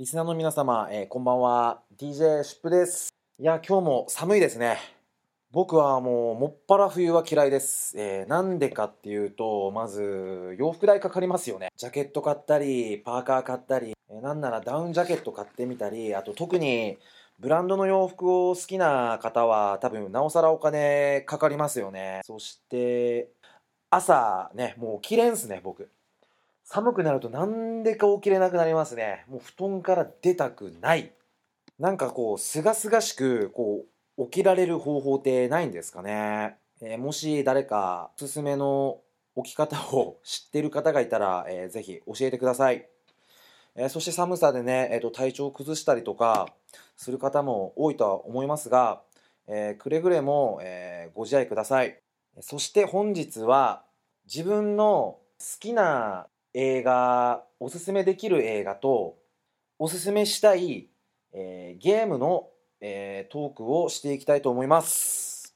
リスナーの皆様、えーこんばんは。DJ シップです。いや、今日も寒いですね。僕はもう、もっぱら冬は嫌いです。えーなんでかっていうと、まず、洋服代かかりますよね。ジャケット買ったり、パーカー買ったり、えーなんならダウンジャケット買ってみたり、あと特に、ブランドの洋服を好きな方は、多分、なおさらお金かかりますよね。そして、朝ね、もう起きれんすね、僕。寒くなるとなんでか起きれなくなりますね。もう布団から出たくない。なんかこう、すがすがしく、こう、起きられる方法ってないんですかね。えーもし誰かおすすめの起き方を知ってる方がいたら、えーぜひ教えてください。えーそして寒さでね、えーと体調を崩したりとかする方も多いとは思いますが、えーくれぐれも、えご自愛ください。そして本日は自分の好きな映画、おすすめできる映画と、おすすめしたい、えーゲームの、えートークをしていきたいと思います。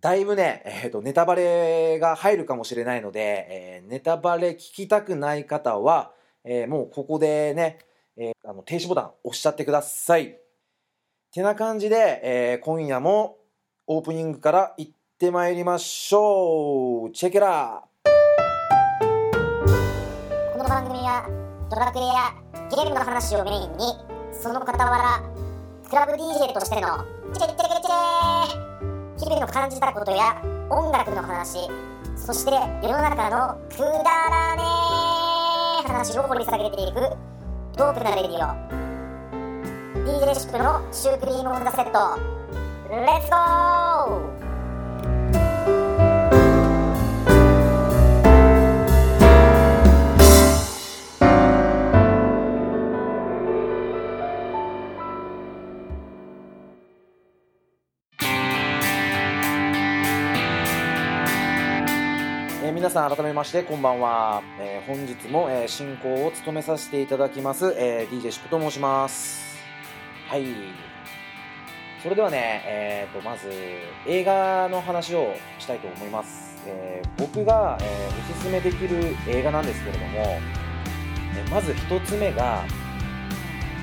だいぶね、えーと、ネタバレが入るかもしれないので、えーネタバレ聞きたくない方は、えもうここでね、えあの停止ボタン押しちゃってください。てな感じで、え今夜もオープニングから行ってまいりましょう。チェケラこの番組はドラクエやゲームの話をメインにその傍らクラブ DJ としてのチェケチェケチェケ日々の感じたことや音楽の話そして世の中のくだらねえ話を掘り下げていくトークなレディオ DJ シップのシュークリームオンザセットレッツゴー皆さん改めましてこんばんは、えー本日も、えー進行を務めさせていただきます、えー DJ シップと申します。はい。それではね、えー、とまず映画の話をしたいと思います、えー僕が、えーおすすめできる映画なんですけれども、えーまず一つ目が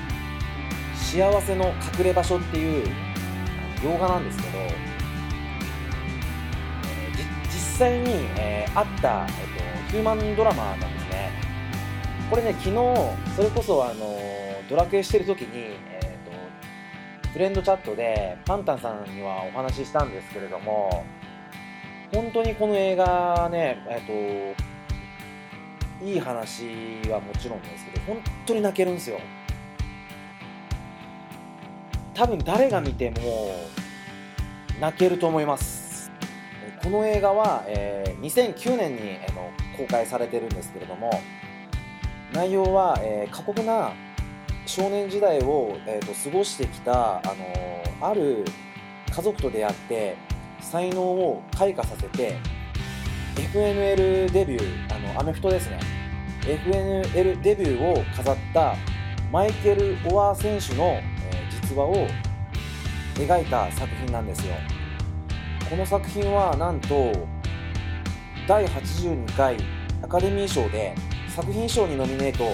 「幸せの隠れ場所」っていうあの洋画なんですけど際に、えーあった、えっと、ヒューマンドラマなんですね。これね昨日それこそあのドラクエしてる時に、えっとフレンドチャットでパンタンさんにはお話ししたんですけれども本当にこの映画ねえっといい話はもちろんですけど本当に泣けるんですよ。多分誰が見ても泣けると思います。この映画は、えー2009年に、えーの公開されてるんですけれども内容は、えー過酷な少年時代を、えーと過ごしてきた、あのーある家族と出会って才能を開花させて FNL デビューあのアメフトですね。FNL デビューを飾ったマイケル・オアー選手の、えー実話を描いた作品なんですよ。この作品はなんと第82回アカデミー賞で作品賞にノミネート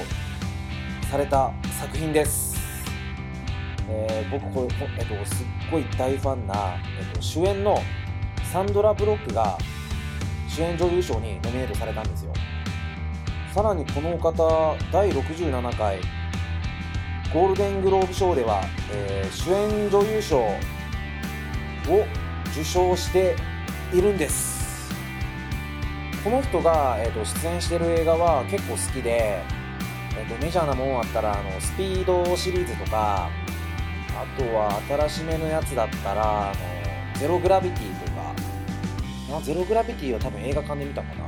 された作品です、えー僕これ、えっと、すっごい大ファンな、えっと、主演のサンドラ・ブロックが主演女優賞にノミネートされたんですよ。さらにこのお方第67回ゴールデングローブ賞では、えー主演女優賞を受賞しているんです。この人が、えー、と出演している映画は結構好きで、えー、とメジャーなものあったらあのスピードシリーズとかあとは新しめのやつだったらあのゼログラビティとか。あゼログラビティは多分映画館で見たかな。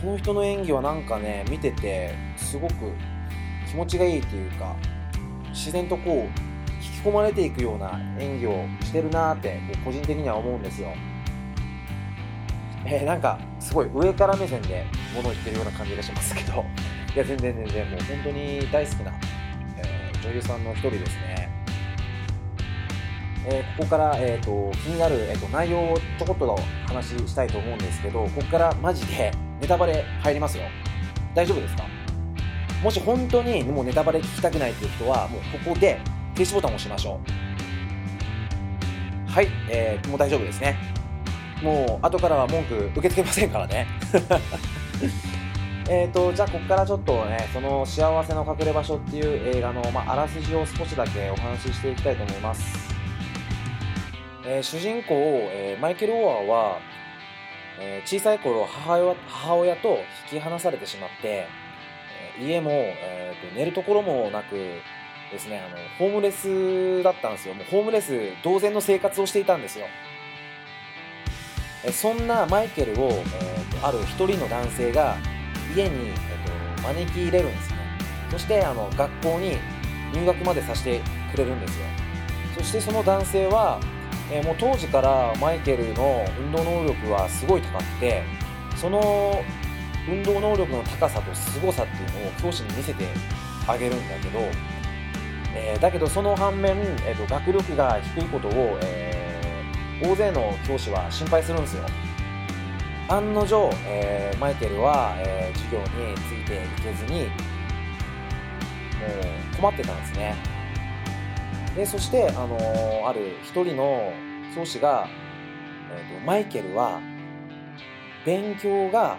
この人の演技はなんかね見ててすごく気持ちがいいっていうか自然とこう引き込まれていくような演技をしてるなーってこう個人的には思うんですよ。えーなんかすごい上から目線で物を言ってるような感じがしますけど。いや全然全然もう本当に大好きな、えー女優さんの一人ですね。えーここから、えー、と気になる、えー、と内容をちょこっと話したいと思うんですけどここからマジでネタバレ入りますよ。大丈夫ですか？もし本当にもうネタバレ聞きたくないっていう人はもうここで停止ボタンを押しましょう。はい、えー、もう大丈夫ですね。もう後からは文句受け付けませんからね。えーとじゃあここからちょっとねその「幸せの隠れ場所」っていう映画の、まあ、あらすじを少しだけお話ししていきたいと思います、えー、主人公、えー、マイケル・オアは、えー、小さい頃母親母親と引き離されてしまって、え家も、えーと、寝るところもなくですねあのホームレスだったんですよ。もうホームレス同然の生活をしていたんですよ。えそんなマイケルを、えーと、ある一人の男性が家に、えーと、招き入れるんですね。そしてあの学校に入学までさせてくれるんですよ。そしてその男性は、えー、もう当時からマイケルの運動能力はすごい高くてその運動能力の高さと凄さっていうのを教師に見せてあげるんだけど、えー、だけどその反面、えーと、学力が低いことを、えー、大勢の教師は心配するんですよ。案の定、えー、マイケルは、え授業についていけずにもう困ってたんですね。でそして、あのある一人の教師が、えーとマイケルは勉強が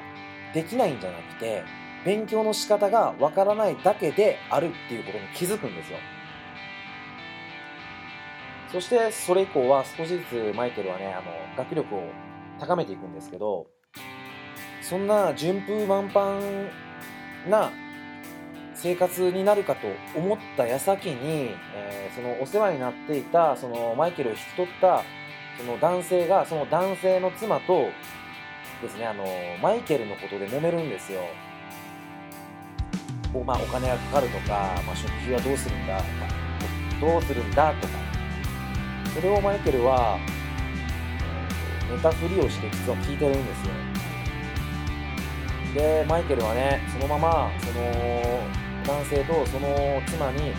できないんじゃなくて勉強の仕方がわからないだけであるっていうことに気づくんですよ。そしてそれ以降は少しずつマイケルはねあの学力を高めていくんですけどそんな順風満帆な生活になるかと思った矢先に、えー、そのお世話になっていたそのマイケルを引き取ったその男性がその男性の妻とですねあのマイケルのことで揉めるんですよ。お,、まあ、お金がかかるとか、まあ、食費はどうするんだ、まあ、どうするんだとかそれをマイケルは、えー、寝たふりをして実は聞いてるんですよ。でマイケルはねそのままその男性とその妻に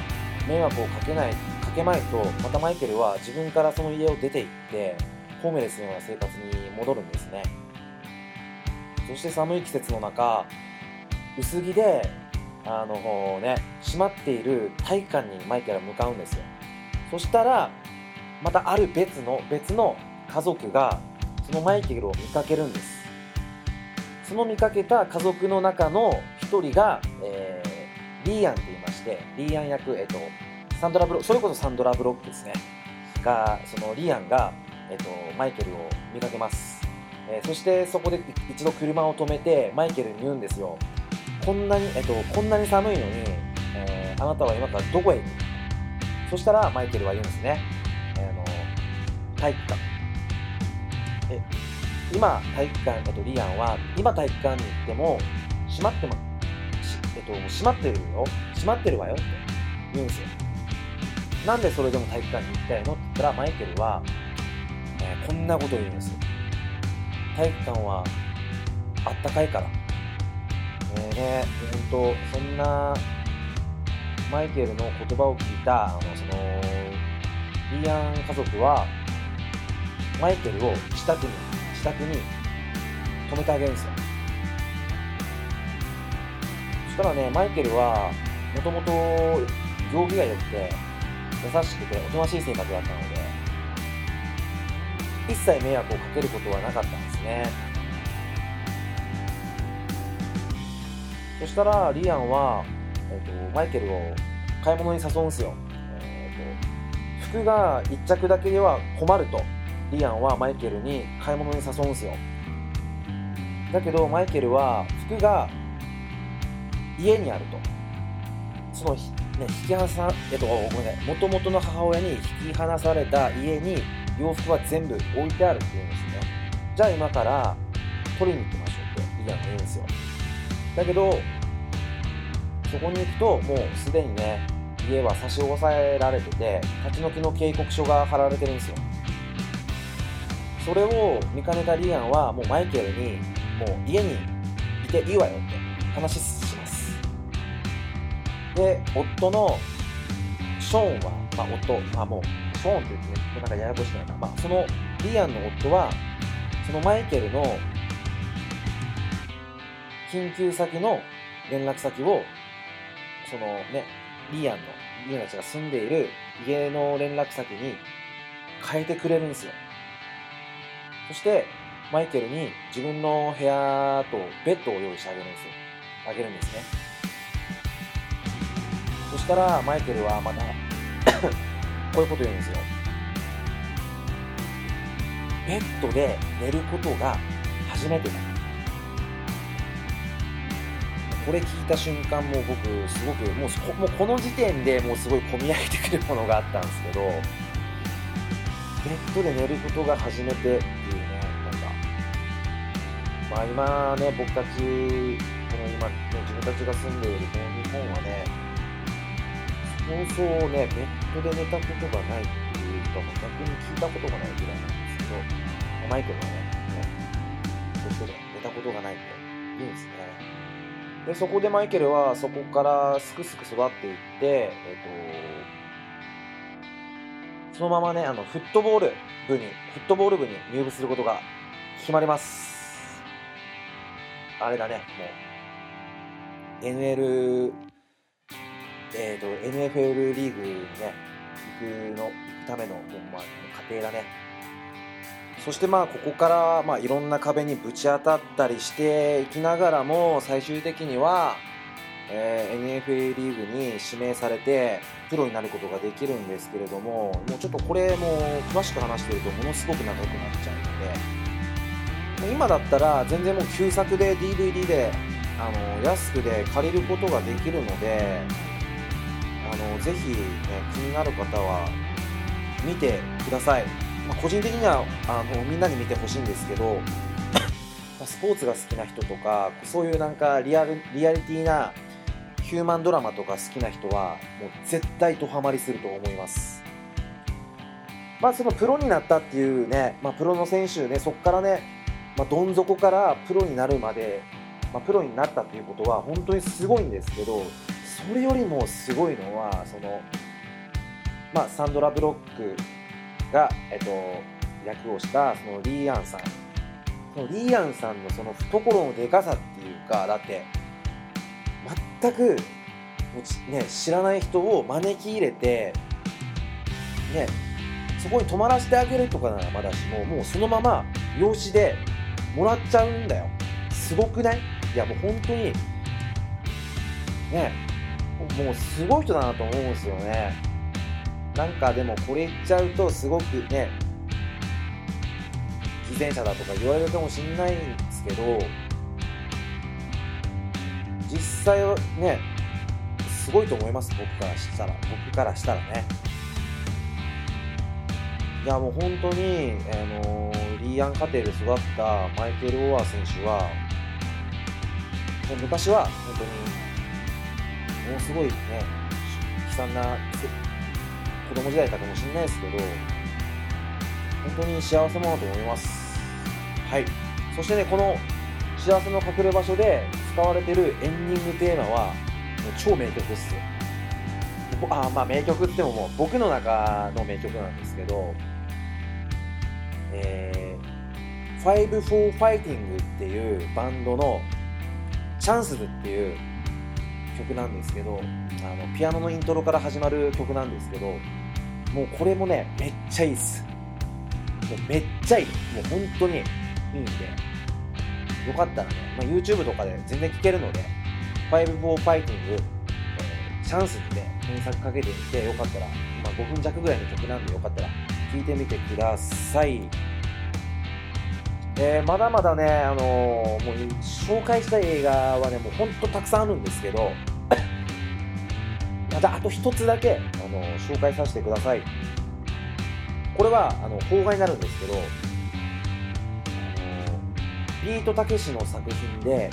迷惑をかけないかけまいとまたマイケルは自分からその家を出て行ってホームレスのような生活に戻るんですね。そして寒い季節の中薄着であのね閉まっている体育館にマイケルは向かうんですよ。そしたらまたある別の別の家族がそのマイケルを見かけるんです。その見かけた家族の中の1人が、えー、リーアンと言いましてリーアン役、えっと、サンドラブロそれこそサンドラ・ブロックですね。がそのリーアンが、えっと、マイケルを見かけます。えー、そしてそこで一度車を止めてマイケルに言うんですよ。こんなに、えっと、こんなに寒いのに、えー、あなたは今からどこへ行く？そしたらマイケルは言うんですね、体育館。え今体育館、えっと、リアンは今体育館に行っても閉まってまえっと、閉まってるよ。閉まってるわよ。って言うんですよ。なんでそれでも体育館に行きたいのって言ったらマイケルは、えー、こんなこと言うんです体育館はあったかいから。えー、ね、本当そんなマイケルの言葉を聞いた、あの、その、リアン家族は、マイケルを自宅に、自宅に止めてあげるんですよ。そしたらね、マイケルは、もともと行儀が良くて、優しくて、おとなしい性格だったので、一切迷惑をかけることはなかったんですね。そしたらリアンは、えーと、マイケルを買い物に誘うんですよ、えーと、服が1着だけでは困ると。リアンはマイケルに買い物に誘うんすよ。だけどマイケルは服が家にあると。その、ね、引き離さ、えっと、ごめんなさい、もともとの母親に引き離された家に洋服は全部置いてあるっていうんですね。じゃあ今から取りに行きましょうってリアンが言うんですよ。だけどそこに行くともうすでにね家は差し押さえられてて立ち退きの警告書が貼られてるんですよ。それを見かねたリアンはもうマイケルにもう家にいていいわよって話しますで夫のショーンは、まあ、夫、まあ、もうショーンって言ってね、なんかややこしくないか。まあ、そのリアンの夫は、そのマイケルの緊急先の連絡先をそのねリアンのリアンたちが住んでいる家の連絡先に変えてくれるんですよそしてマイケルに自分の部屋とベッドを用意してあげるんですよ。あげるんですね。そしたらマイケルはまた こういうこと言うんですよ。ベッドで寝ることが初めてだ。これ聞いた瞬間もう僕すごくもうこもうこの時点でもうすごい込み上げてくるものがあったんですけどベッドで寝ることが初めてまあ今ね僕たちこの今ね自分たちが住んでいるこの日本はねそうそうねベッドで寝たことがないっていう人も逆に聞いたことがないぐらいなんですけどマイケルはねベッドで寝たことがないって言うんですね。でそこでマイケルはそこからすくすく育っていって、えっと、そのままねあのフットボール部にフットボール部に入部することが決まります。あれだねもう。NL えっと NFL リーグにね行くの行くためのもう、まあ、過程だね。そしてまあここからまあいろんな壁にぶち当たったりしていきながらも最終的には、え、NFL リーグに指名されてプロになることができるんですけれどももうちょっとこれもう詳しく話してるとものすごく長くなっちゃうので今だったら全然もう旧作で DVD であの安くで借りることができるのであのぜひ、ね、気になる方は見てください。まあ、個人的にはあのみんなに見てほしいんですけど スポーツが好きな人とかそういうなんかリアルリアリティなヒューマンドラマとか好きな人はもう絶対ドハマりすると思いますまあそのプロになったっていうね、まあ、プロの選手ねそこからね、まあ、どん底からプロになるまで、まあ、プロになったっていうことは本当にすごいんですけどそれよりもすごいのはそのまあサンドラ・ブロックが、えっと、役をしたそのリー・アンさん。そのリー・アンさんのその懐のでかさっていうかだって全くね、知らない人を招き入れて、ね、そこに泊まらせてあげるとかならまだしももうそのまま養子でもらっちゃうんだよ。すごくない？いやもう本当に。ね。もうすごい人だなと思うんですよね。なんかでもこれ言っちゃうとすごくね偽善者だとか言われるかもしんないんですけど実際はねすごいと思います。僕からしたら。僕からしたらね。いやもう本当に、あのリーアン家庭で育ったマイケル・オアー選手は昔は本当にもうすごいね悲惨な子供時代だったかもしれないですけど本当に幸せ者だと思います。はい。そしてねこの幸せの隠れ場所で使われてるエンディングテーマはもう超名曲っすよ。あまあ名曲ってももう僕の中の名曲なんですけどえー、Five for Fighting っていうバンドのチャンスズっていう曲なんですけどあのピアノのイントロから始まる曲なんですけどもうこれもねめっちゃいいっす。もうめっちゃいい。もう本当にいいんでよかったらね、まあ、YouTube とかで全然聴けるので5 for Fighting、えー、チャンスで検索かけてみてよかったら今5分弱ぐらいの曲なんでよかったら聴いてみてくださいえー、まだまだね、あのー、もう紹介したい映画はね、もうほんとたくさんあるんですけど、またあと一つだけ、あのー、紹介させてください。これは、あの、邦画になるんですけど、ビートたけしの作品で、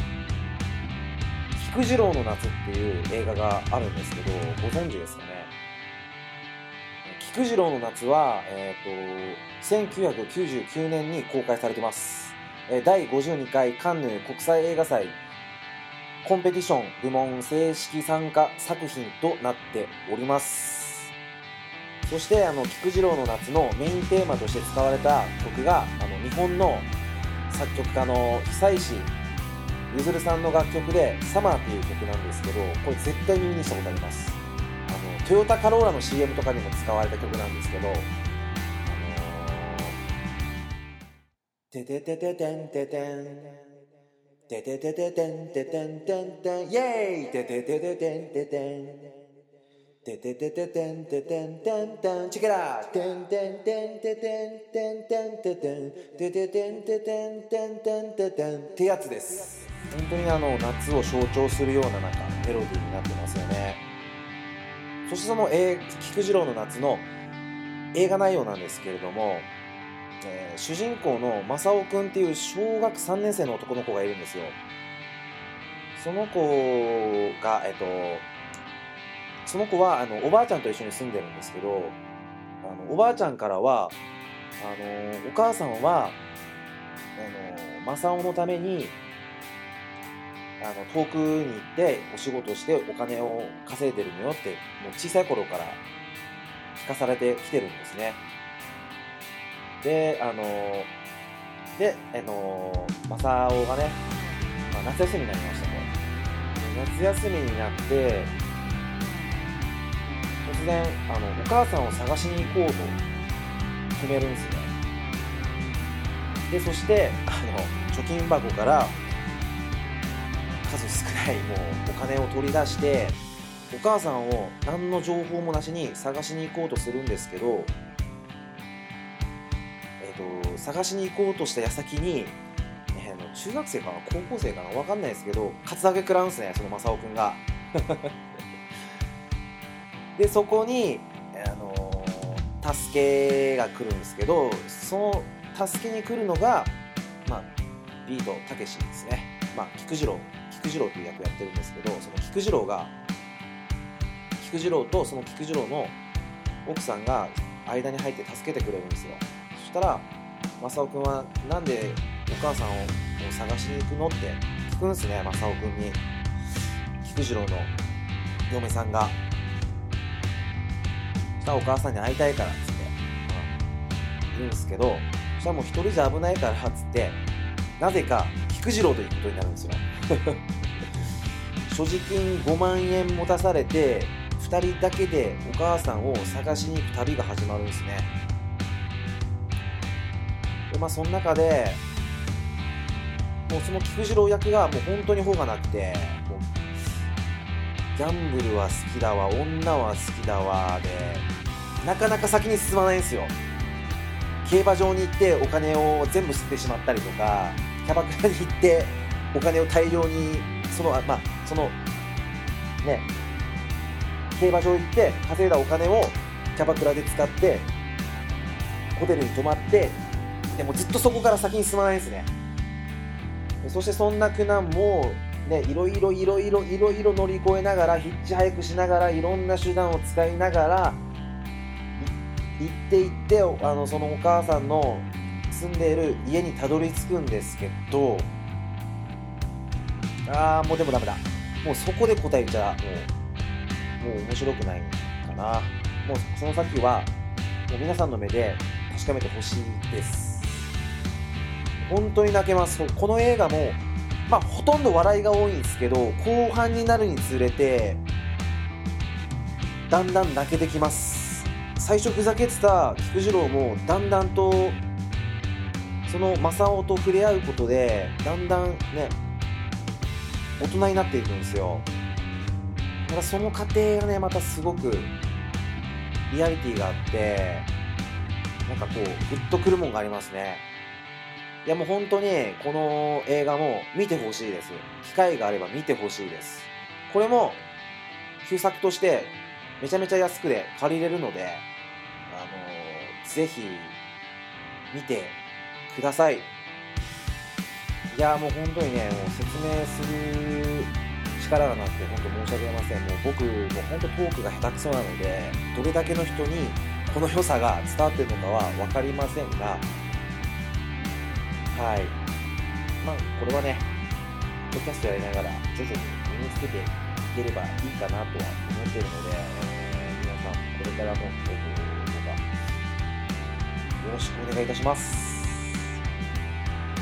菊次郎の夏っていう映画があるんですけど、ご存知ですかね？菊次郎の夏は、えーと、1999年に公開されてます。第52回カンヌ国際映画祭コンペティション部門正式参加作品となっております。そして、あの、菊次郎の夏のメインテーマとして使われた曲が、あの、日本の作曲家の久石ゆずるさんの楽曲で「サマーっていう曲なんですけどこれ絶対耳にしたことありますトヨタカローラの CM とかにも使われた曲なんですけどあのーてててててんててんてててててんててんてんてんイェーイてててててんててんてててててんててんてんてんチケラてんてんてんててんてんてんててんてててんててんてんてんててんってやつです本当にあの夏を象徴するようななんかメロディーになってますよねそしてその、えー、菊次郎の夏の映画内容なんですけれども、えー主人公の正雄くんっていう小学3年生の男の子がいるんですよ。その子がえっとその子はあのおばあちゃんと一緒に住んでるんですけどあのおばあちゃんからはあのお母さんはあの正雄のためにあの遠くに行ってお仕事してお金を稼いでるのよってもう小さい頃から聞かされてきてるんですね。であのであの正雄がね、まあ、夏休みになりましたと。夏休みになって突然あのお母さんを探しに行こうと決めるんですねでそしてあの貯金箱から数少ないもうお金を取り出してお母さんを何の情報もなしに探しに行こうとするんですけど、えー、と探しに行こうとした矢先に、えー中学生かな高校生かな分かんないですけどカツアゲ食らうんですねその正雄くんが。でそこに、あのー助けが来るんですけどその助けに来るのが、まあ、ビートたけしですね、まあ、菊次郎菊次郎という役やってるんですけどその菊次郎が菊次郎とその菊次郎の奥さんが間に入って助けてくれるんですよ。そしたら正雄君はなんでお母さんを探しに行くの？って聞くんですね正雄君に。菊次郎の嫁さんが。そしたらお母さんに会いたいからっつって、うん、言うんですけどそしたらもう一人じゃ危ないからっつってなぜか菊次郎ということになるんですよ。所持金5万円持たされて2人だけでお母さんを探しに行く旅が始まるんですね。でまあその中でもうその菊次郎役がもう本当に方がなくてもうギャンブルは好きだわ女は好きだわでなかなか先に進まないんですよ。競馬場に行ってお金を全部吸ってしまったりとかキャバクラに行ってお金を大量にそのまあそのね競馬場行って稼いだお金をキャバクラで使ってホテルに泊まってでもずっとそこから先に進まないんですね。そしてそんな苦難もねいろいろいろいろいろいろ乗り越えながらヒッチハイクしながらいろんな手段を使いながら行って行ってあのそのお母さんの住んでいる家にたどり着くんですけどあーもうでもダメだ。もうそこで答えちゃもうもう面白くないかな。もうその先はもう皆さんの目で確かめてほしいです。本当に泣けます。この映画もまあほとんど笑いが多いんですけど後半になるにつれてだんだん泣けてきます。最初ふざけてた菊次郎もだんだんとその正雄と触れ合うことでだんだんね大人になっていくんですよ。ただその過程がねまたすごくリアリティがあってなんかこうグッとくるもんがありますね。いやもう本当にこの映画も見てほしいです。機会があれば見てほしいです。これも旧作としてめちゃめちゃ安くで借りれるのであのぜひ見てください。いやもう本当にねもう説明する力がなくて本当申し訳ありません。もう僕もう本当トークが下手くそなのでどれだけの人にこの良さが伝わってるのかは分かりませんがはい。まあこれはねポッドキャストやりながら徐々に身につけていければいいかなとは思っているので、えー皆さんこれからも、えー、どうかよろしくお願いいたします。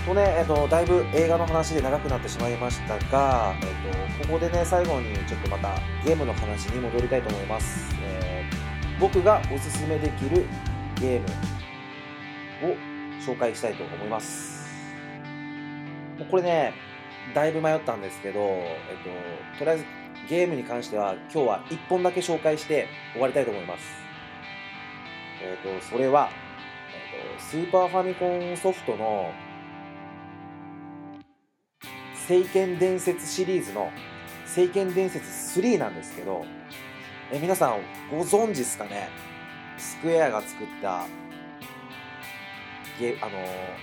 とね、えっと、だいぶ映画の話で長くなってしまいましたが、えっと、ここでね、最後にちょっとまたゲームの話に戻りたいと思います。えー僕がおすすめできるゲームを紹介したいと思います。これね、だいぶ迷ったんですけど、えっと、とりあえずゲームに関しては今日は1本だけ紹介して終わりたいと思います。えっと、それは、えっと、スーパーファミコンソフトの聖剣伝説シリーズの聖剣伝説3なんですけど、え皆さんご存知ですかね？スクエアが作ったゲあの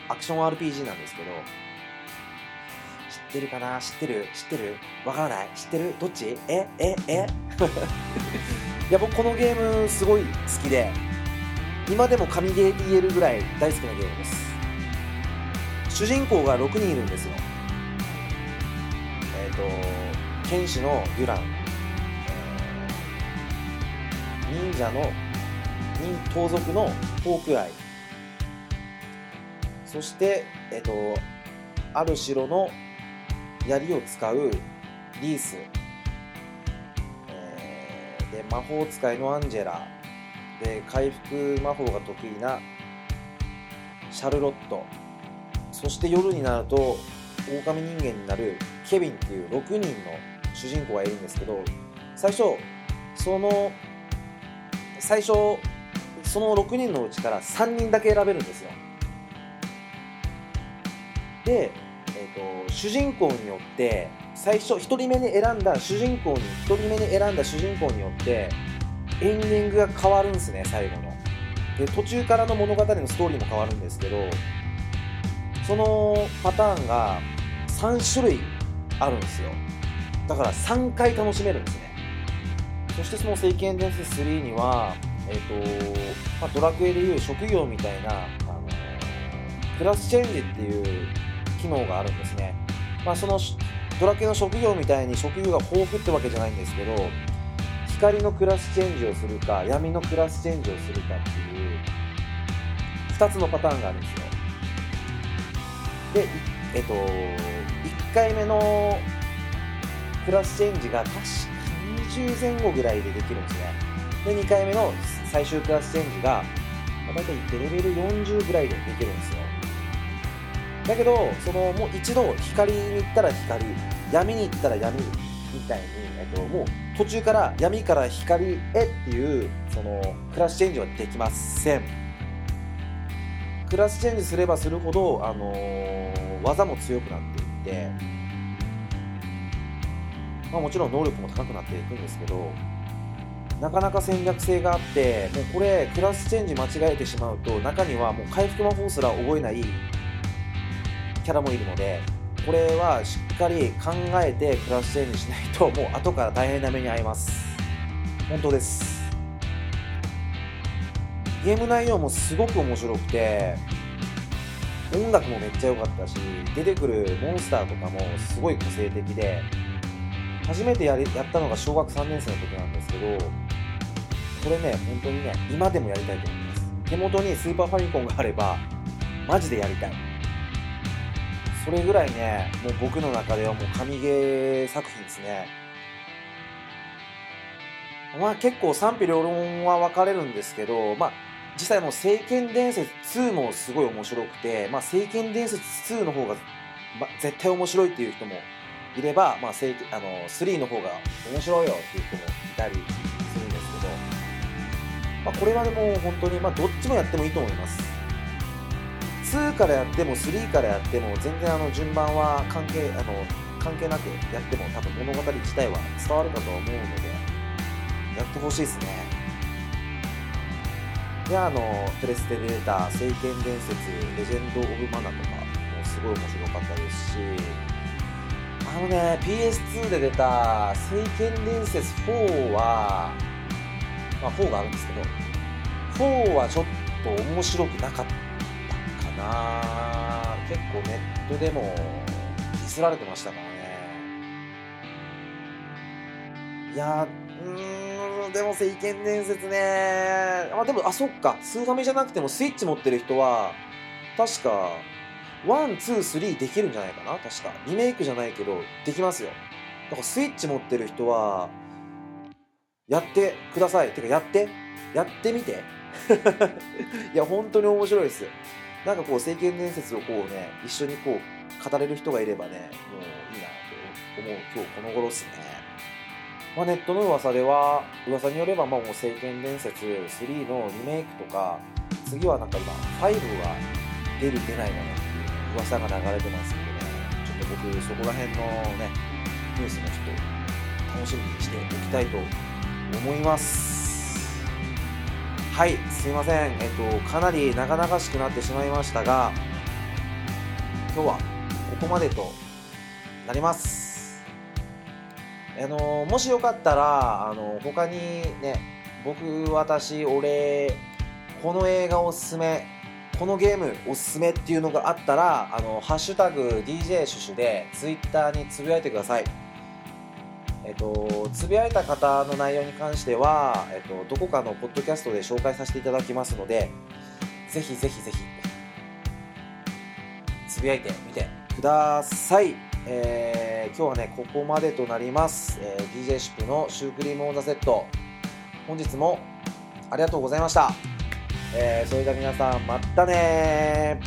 アクション RPG なんですけど。知ってるかな？知ってる？知ってる？わからない？知ってる？どっち？え？え？え？いや僕このゲームすごい好きで今でも神ゲーって言えるぐらい大好きなゲームです。主人公が6人いるんですよ。えっ、と剣士のデュラン、えー忍者の忍盗賊のホークアイ。そしてえっ、とある城の槍を使うリース、えーで魔法使いのアンジェラ。で回復魔法が得意なシャルロット。そして夜になると狼人間になるケビンっていう6人の主人公がいるんですけど最初その最初その6人のうちから3人だけ選べるんですよ。で、えー、と主人公によって最初1人目に選んだ主人公に1人目に選んだ主人公によってエンディングが変わるんですね最後の。で途中からの物語のストーリーも変わるんですけどそのパターンが3種類あるんですよ。だから3回楽しめるんですね。そしてその「聖剣伝説3」には、えーとまあ、ドラクエでいう職業みたいな、あのクラスチェンジっていう機能があるんですね、まあ、そのドラクエの職業みたいに職業が豊富ってわけじゃないんですけど光のクラスチェンジをするか闇のクラスチェンジをするかっていう2つのパターンがあるんですよ。で、えっと、1回目のクラスチェンジが確か20前後ぐらいでできるんですね。で2回目の最終クラスチェンジがまあ大体レベル40ぐらいでできるんですよ。だけどそのもう一度光に行ったら光闇に行ったら闇みたいに、えっと、もう途中から闇から光へっていうそのクラスチェンジはできません。クラスチェンジすればするほど、あのー技も強くなってて、まあ、もちろん能力も高くなっていくんですけどなかなか戦略性があってもうこれクラスチェンジ間違えてしまうと中にはもう回復魔法すら覚えないキャラもいるのでこれはしっかり考えてクラスチェンジしないともう後から大変な目に遭います。本当です。ゲーム内容もすごく面白くて音楽もめっちゃ良かったし出てくるモンスターとかもすごい個性的で初めてやりやったのが小学3年生の時なんですけどこれね本当にね今でもやりたいと思います。手元にスーパーファミコンがあればマジでやりたい。それぐらいねもう僕の中ではもう神ゲー作品ですね。まあ結構賛否両論は分かれるんですけどまあ実際もう聖剣伝説2もすごい面白くて、まあ、聖剣伝説2の方が、ま、絶対面白いっていう人もいれば、まあ、聖あの3の方が面白いよっていう人もいたりするんですけど、まあ、これはでも本当に、まあ、どっちもやってもいいと思います。2からやっても3からやっても全然あの順番は関係あの関係なくやっても多分物語自体は伝わるかと思うのでやってほしいですね。であのプレステで出た「聖剣伝説レジェンド・オブ・マナ」とかもすごい面白かったですしあのね PS2 で出た「聖剣伝説4は」まあ4があるんですけど4はちょっと面白くなかったかな。結構ネットでもディスられてましたからね。いやうーでも聖剣伝説ねあでもあそっかスーファミじゃなくてもスイッチ持ってる人は確か one、two、three できるんじゃないかな確か。リメイクじゃないけど、できますよ。だからスイッチ持ってる人は、やってください。てか、やって。やってみて。いや、本当に面白いです。なんかこう、聖剣伝説をこうね、一緒にこう、語れる人がいればね、もういいなと思う今日この頃ですね。まあ、ネットの噂では、噂によれば、まあ、もう聖剣伝説3のリメイクとか、次はなんか今、5が出る出ないかなっていう噂が流れてますのでね、ちょっと僕、そこら辺のね、ニュースもちょっと楽しみにしておきたいと思います。はい、すいません。えっと、かなり長々しくなってしまいましたが、今日はここまでとなります。あのもしよかったらあの他にね僕私俺この映画おすすめこのゲームおすすめっていうのがあったらあのハッシュタグ DJ シュシュでツイッターにつぶやいてください。えっとつぶやいた方の内容に関しては、えっと、どこかのポッドキャストで紹介させていただきますのでぜひぜひぜひつぶやいてみてください。えー今日はねここまでとなります、えー DJ シップのシュークリームオンザセット。本日もありがとうございました、えーそれでは皆さんまたね